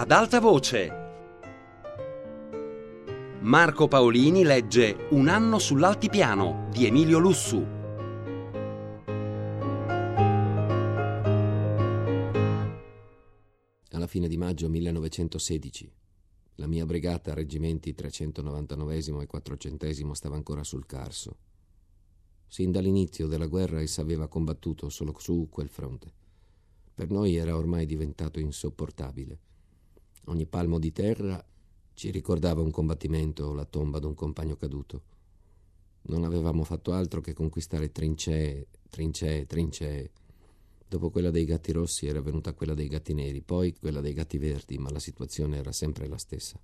ad alta voce. Marco Paolini legge Un anno sull'altipiano di Emilio Lussu. Alla fine di maggio 1916 la mia brigata, reggimenti 399 e 400 stava ancora sul Carso. Sin dall'inizio della guerra essa aveva combattuto solo su quel fronte. Per noi era ormai diventato insopportabile. Ogni palmo di terra ci ricordava un combattimento o la tomba d'un compagno caduto. Non avevamo fatto altro che conquistare trincee, trincee, trincee. Dopo quella dei gatti rossi era venuta quella dei gatti neri, poi quella dei gatti verdi, ma la situazione era sempre la stessa.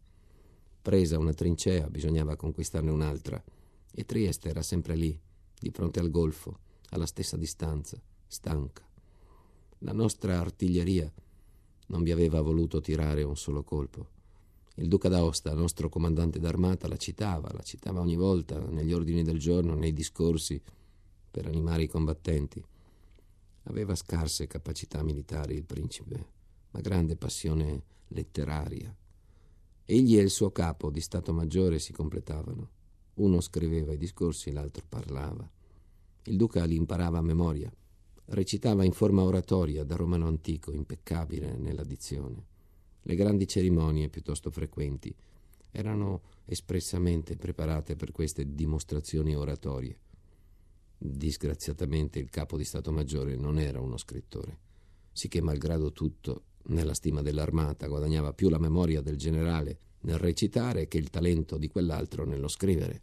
Presa una trincea, bisognava conquistarne un'altra, e Trieste era sempre lì, di fronte al golfo, alla stessa distanza, stanca. La nostra artiglieria non vi aveva voluto tirare un solo colpo. Il duca d'Aosta, nostro comandante d'armata, la citava, la citava ogni volta negli ordini del giorno, nei discorsi, per animare i combattenti. Aveva scarse capacità militari il principe, ma grande passione letteraria. Egli e il suo capo di Stato Maggiore si completavano. Uno scriveva i discorsi, l'altro parlava. Il duca li imparava a memoria. Recitava in forma oratoria da romano antico, impeccabile nella dizione. Le grandi cerimonie, piuttosto frequenti, erano espressamente preparate per queste dimostrazioni oratorie. Disgraziatamente il capo di Stato Maggiore non era uno scrittore, sicché malgrado tutto, nella stima dell'armata guadagnava più la memoria del generale nel recitare che il talento di quell'altro nello scrivere.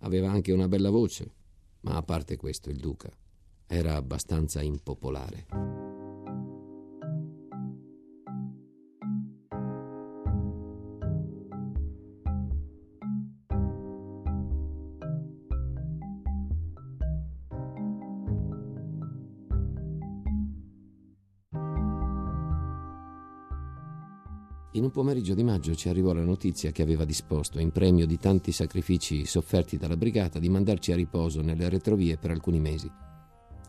Aveva anche una bella voce, ma a parte questo il duca era abbastanza impopolare. In un pomeriggio di maggio ci arrivò la notizia che aveva disposto, in premio di tanti sacrifici sofferti dalla brigata, di mandarci a riposo nelle retrovie per alcuni mesi.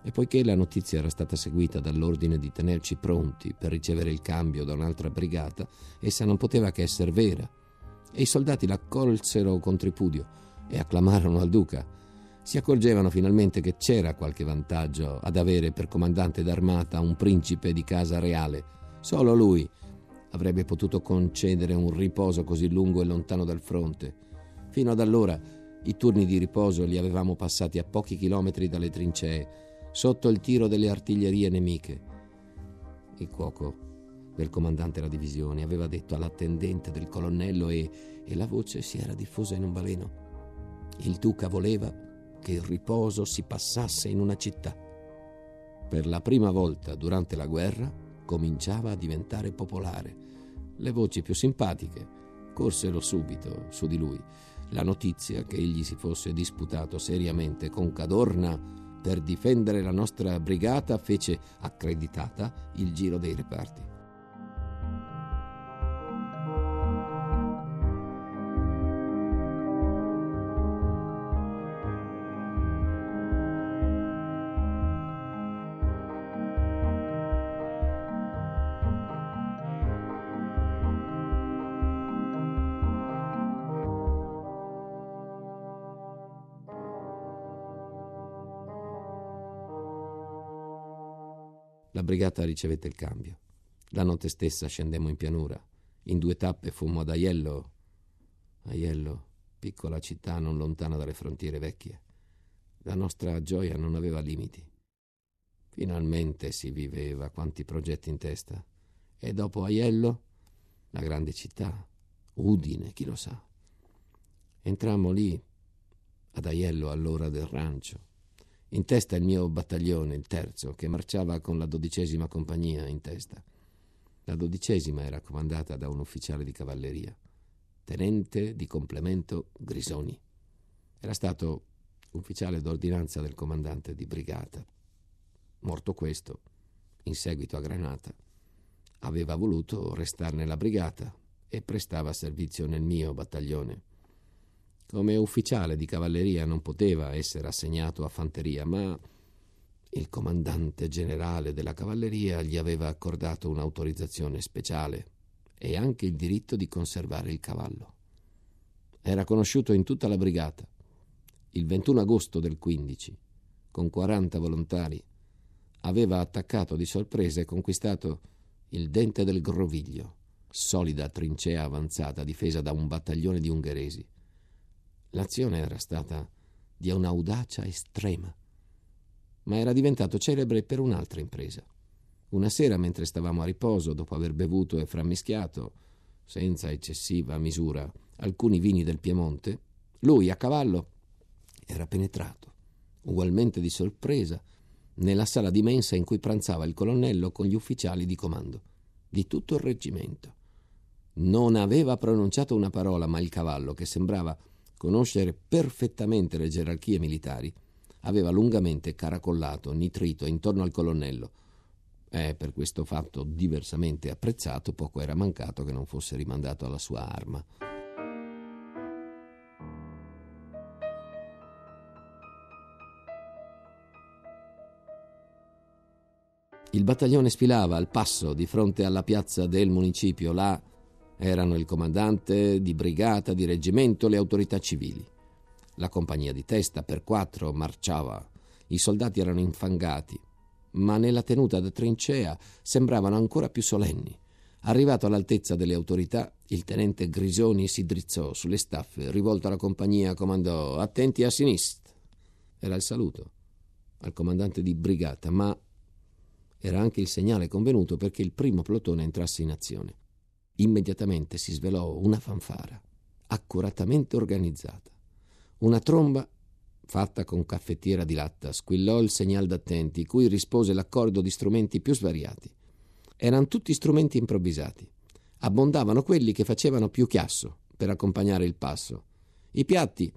E poiché la notizia era stata seguita dall'ordine di tenerci pronti per ricevere il cambio da un'altra brigata, essa non poteva che essere vera. E i soldati l'accolsero con tripudio e acclamarono al duca. Si accorgevano finalmente che c'era qualche vantaggio ad avere per comandante d'armata un principe di casa reale. Solo lui avrebbe potuto concedere un riposo così lungo e lontano dal fronte. Fino ad allora i turni di riposo li avevamo passati a pochi chilometri dalle trincee, sotto il tiro delle artiglierie nemiche. Il cuoco del comandante della divisione aveva detto all'attendente del colonnello e, e la voce si era diffusa in un baleno. Il duca voleva che il riposo si passasse in una città. Per la prima volta durante la guerra cominciava a diventare popolare. Le voci più simpatiche corsero subito su di lui. La notizia che egli si fosse disputato seriamente con Cadorna per difendere la nostra brigata fece accreditata il giro dei reparti. La brigata ricevette il cambio. La notte stessa scendemmo in pianura. In due tappe fummo ad Aiello. Aiello, piccola città non lontana dalle frontiere vecchie. La nostra gioia non aveva limiti. Finalmente si viveva quanti progetti in testa. E dopo Aiello, la grande città, Udine, chi lo sa. Entrammo lì, ad Aiello all'ora del rancio. In testa il mio battaglione, il terzo, che marciava con la dodicesima compagnia in testa. La dodicesima era comandata da un ufficiale di cavalleria, tenente di complemento Grisoni. Era stato ufficiale d'ordinanza del comandante di brigata. Morto questo, in seguito a Granata, aveva voluto restare nella brigata e prestava servizio nel mio battaglione. Come ufficiale di cavalleria non poteva essere assegnato a fanteria, ma il comandante generale della cavalleria gli aveva accordato un'autorizzazione speciale e anche il diritto di conservare il cavallo. Era conosciuto in tutta la brigata. Il 21 agosto del 15, con 40 volontari, aveva attaccato di sorpresa e conquistato il Dente del Groviglio, solida trincea avanzata difesa da un battaglione di ungheresi. L'azione era stata di un'audacia estrema, ma era diventato celebre per un'altra impresa. Una sera, mentre stavamo a riposo, dopo aver bevuto e frammischiato, senza eccessiva misura, alcuni vini del Piemonte, lui a cavallo era penetrato, ugualmente di sorpresa, nella sala di mensa in cui pranzava il colonnello con gli ufficiali di comando, di tutto il reggimento. Non aveva pronunciato una parola, ma il cavallo, che sembrava conoscere perfettamente le gerarchie militari, aveva lungamente caracollato, nitrito intorno al colonnello. E per questo fatto diversamente apprezzato, poco era mancato che non fosse rimandato alla sua arma. Il battaglione sfilava al passo di fronte alla piazza del municipio. Là erano il comandante di brigata, di reggimento, le autorità civili. La compagnia di testa per quattro marciava. I soldati erano infangati, ma nella tenuta da trincea sembravano ancora più solenni. Arrivato all'altezza delle autorità, il tenente Grisoni si drizzò sulle staffe, rivolto alla compagnia, comandò attenti a sinistra. Era il saluto al comandante di brigata, ma era anche il segnale convenuto perché il primo plotone entrasse in azione. Immediatamente si svelò una fanfara, accuratamente organizzata. Una tromba, fatta con caffettiera di latta, squillò il segnal d'attenti, cui rispose l'accordo di strumenti più svariati. Erano tutti strumenti improvvisati. Abbondavano quelli che facevano più chiasso per accompagnare il passo. I piatti,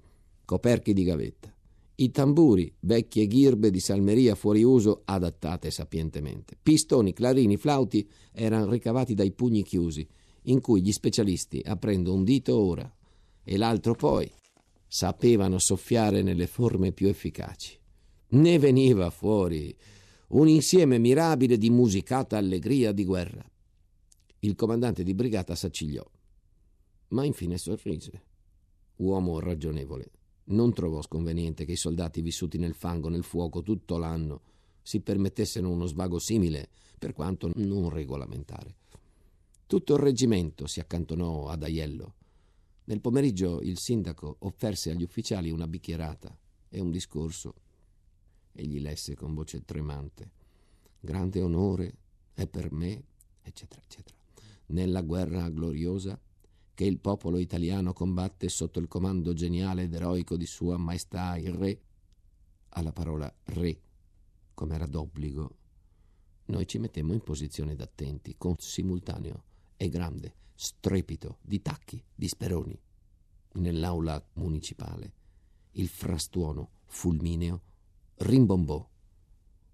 coperchi di gavetta i tamburi, vecchie ghirbe di salmeria fuori uso adattate sapientemente. Pistoni, clarini, flauti erano ricavati dai pugni chiusi, in cui gli specialisti, aprendo un dito ora e l'altro poi, sapevano soffiare nelle forme più efficaci. Ne veniva fuori un insieme mirabile di musicata allegria di guerra. Il comandante di brigata s'accigliò, ma infine sorrise. Uomo ragionevole non trovò sconveniente che i soldati vissuti nel fango, nel fuoco tutto l'anno, si permettessero uno svago simile, per quanto non regolamentare. Tutto il reggimento si accantonò ad Aiello. Nel pomeriggio il sindaco offerse agli ufficiali una bicchierata e un discorso. Egli lesse con voce tremante. Grande onore è per me, eccetera, eccetera. Nella guerra gloriosa che il popolo italiano combatte sotto il comando geniale ed eroico di Sua Maestà il Re, alla parola Re, come era d'obbligo, noi ci mettemmo in posizione d'attenti, con simultaneo e grande strepito di tacchi, di speroni. Nell'aula municipale il frastuono fulmineo rimbombò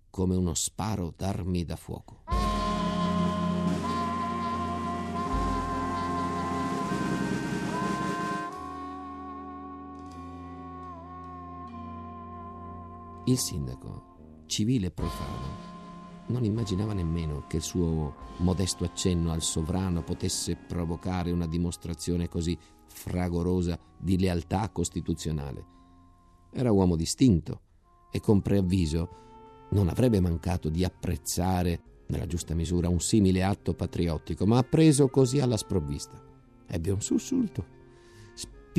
come uno sparo d'armi da fuoco. Il sindaco, civile profano, non immaginava nemmeno che il suo modesto accenno al sovrano potesse provocare una dimostrazione così fragorosa di lealtà costituzionale. Era uomo distinto e con preavviso non avrebbe mancato di apprezzare nella giusta misura un simile atto patriottico, ma preso così alla sprovvista. Ebbe un sussulto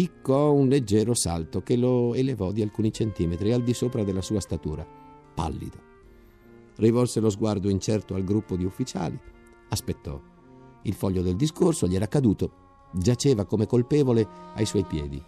spiccò un leggero salto che lo elevò di alcuni centimetri al di sopra della sua statura, pallido. Rivolse lo sguardo incerto al gruppo di ufficiali, aspettò. Il foglio del discorso gli era caduto, giaceva come colpevole ai suoi piedi.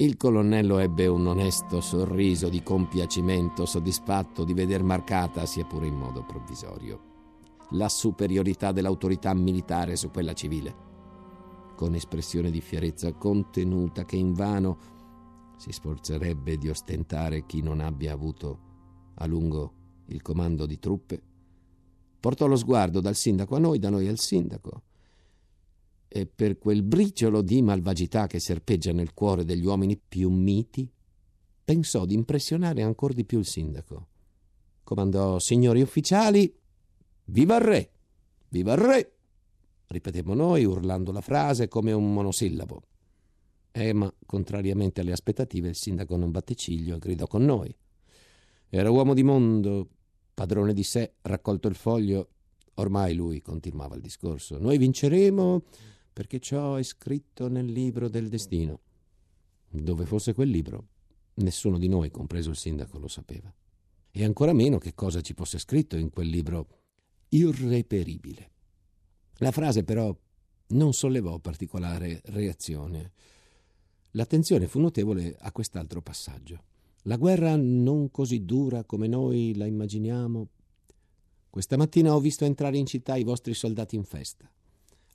Il colonnello ebbe un onesto sorriso di compiacimento, soddisfatto di veder marcata, sia pure in modo provvisorio, la superiorità dell'autorità militare su quella civile. Con espressione di fierezza contenuta che invano si sforzerebbe di ostentare chi non abbia avuto a lungo il comando di truppe, portò lo sguardo dal sindaco a noi, da noi al sindaco, e per quel briciolo di malvagità che serpeggia nel cuore degli uomini più miti, pensò di impressionare ancora di più il sindaco. Comandò, signori ufficiali, viva il re, viva il re! Ripetemmo noi, urlando la frase come un monosillabo. Eh, ma contrariamente alle aspettative, il sindaco non batte ciglio e gridò con noi. Era uomo di mondo, padrone di sé, raccolto il foglio. Ormai lui continuava il discorso. Noi vinceremo perché ciò è scritto nel libro del destino. Dove fosse quel libro, nessuno di noi, compreso il sindaco, lo sapeva. E ancora meno che cosa ci fosse scritto in quel libro irreperibile. La frase però non sollevò particolare reazione. L'attenzione fu notevole a quest'altro passaggio. La guerra non così dura come noi la immaginiamo. Questa mattina ho visto entrare in città i vostri soldati in festa,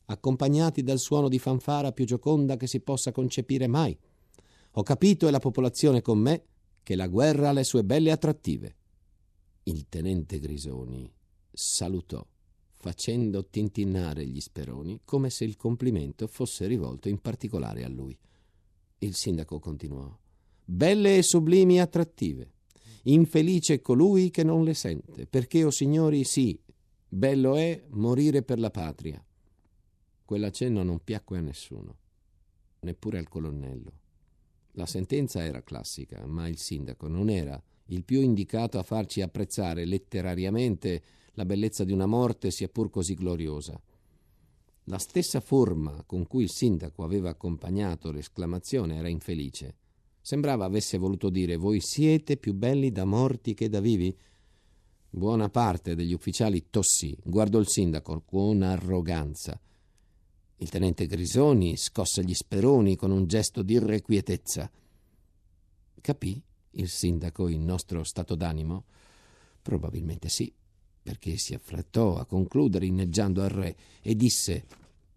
accompagnati dal suono di fanfara più gioconda che si possa concepire mai. Ho capito e la popolazione con me che la guerra ha le sue belle attrattive. Il tenente Grisoni salutò, facendo tintinnare gli speroni come se il complimento fosse rivolto in particolare a lui. Il sindaco continuò. Belle e sublimi attrattive. Infelice colui che non le sente, perché, o oh signori, sì, bello è morire per la patria. Quell'accenno non piacque a nessuno, neppure al colonnello. La sentenza era classica, ma il sindaco non era il più indicato a farci apprezzare letterariamente la bellezza di una morte sia pur così gloriosa. La stessa forma con cui il sindaco aveva accompagnato l'esclamazione era infelice. Sembrava avesse voluto dire voi siete più belli da morti che da vivi? Buona parte degli ufficiali tossì, guardò il sindaco con arroganza. Il tenente Grisoni scosse gli speroni con un gesto di irrequietezza. Capì il sindaco il nostro stato d'animo? Probabilmente sì perché si affrettò a concludere inneggiando al re e disse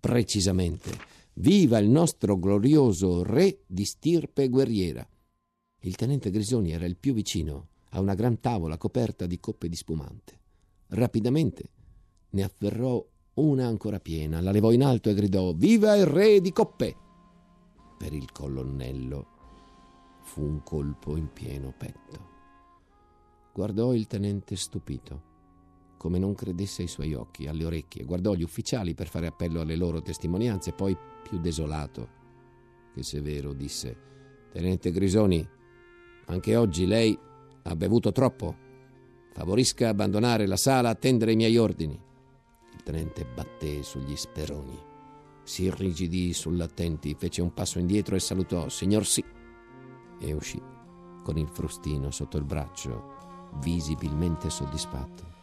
precisamente Viva il nostro glorioso re di stirpe guerriera. Il tenente Grisoni era il più vicino a una gran tavola coperta di coppe di spumante. Rapidamente ne afferrò una ancora piena, la levò in alto e gridò Viva il re di coppe! Per il colonnello fu un colpo in pieno petto. Guardò il tenente stupito come non credesse ai suoi occhi, alle orecchie, guardò gli ufficiali per fare appello alle loro testimonianze, poi, più desolato che severo, disse: Tenente Grisoni, anche oggi lei ha bevuto troppo. Favorisca abbandonare la sala, attendere i miei ordini. Tenente batté sugli speroni, si irrigidì sull'attenti, fece un passo indietro e salutò: Signor sì. E uscì con il frustino sotto il braccio, visibilmente soddisfatto.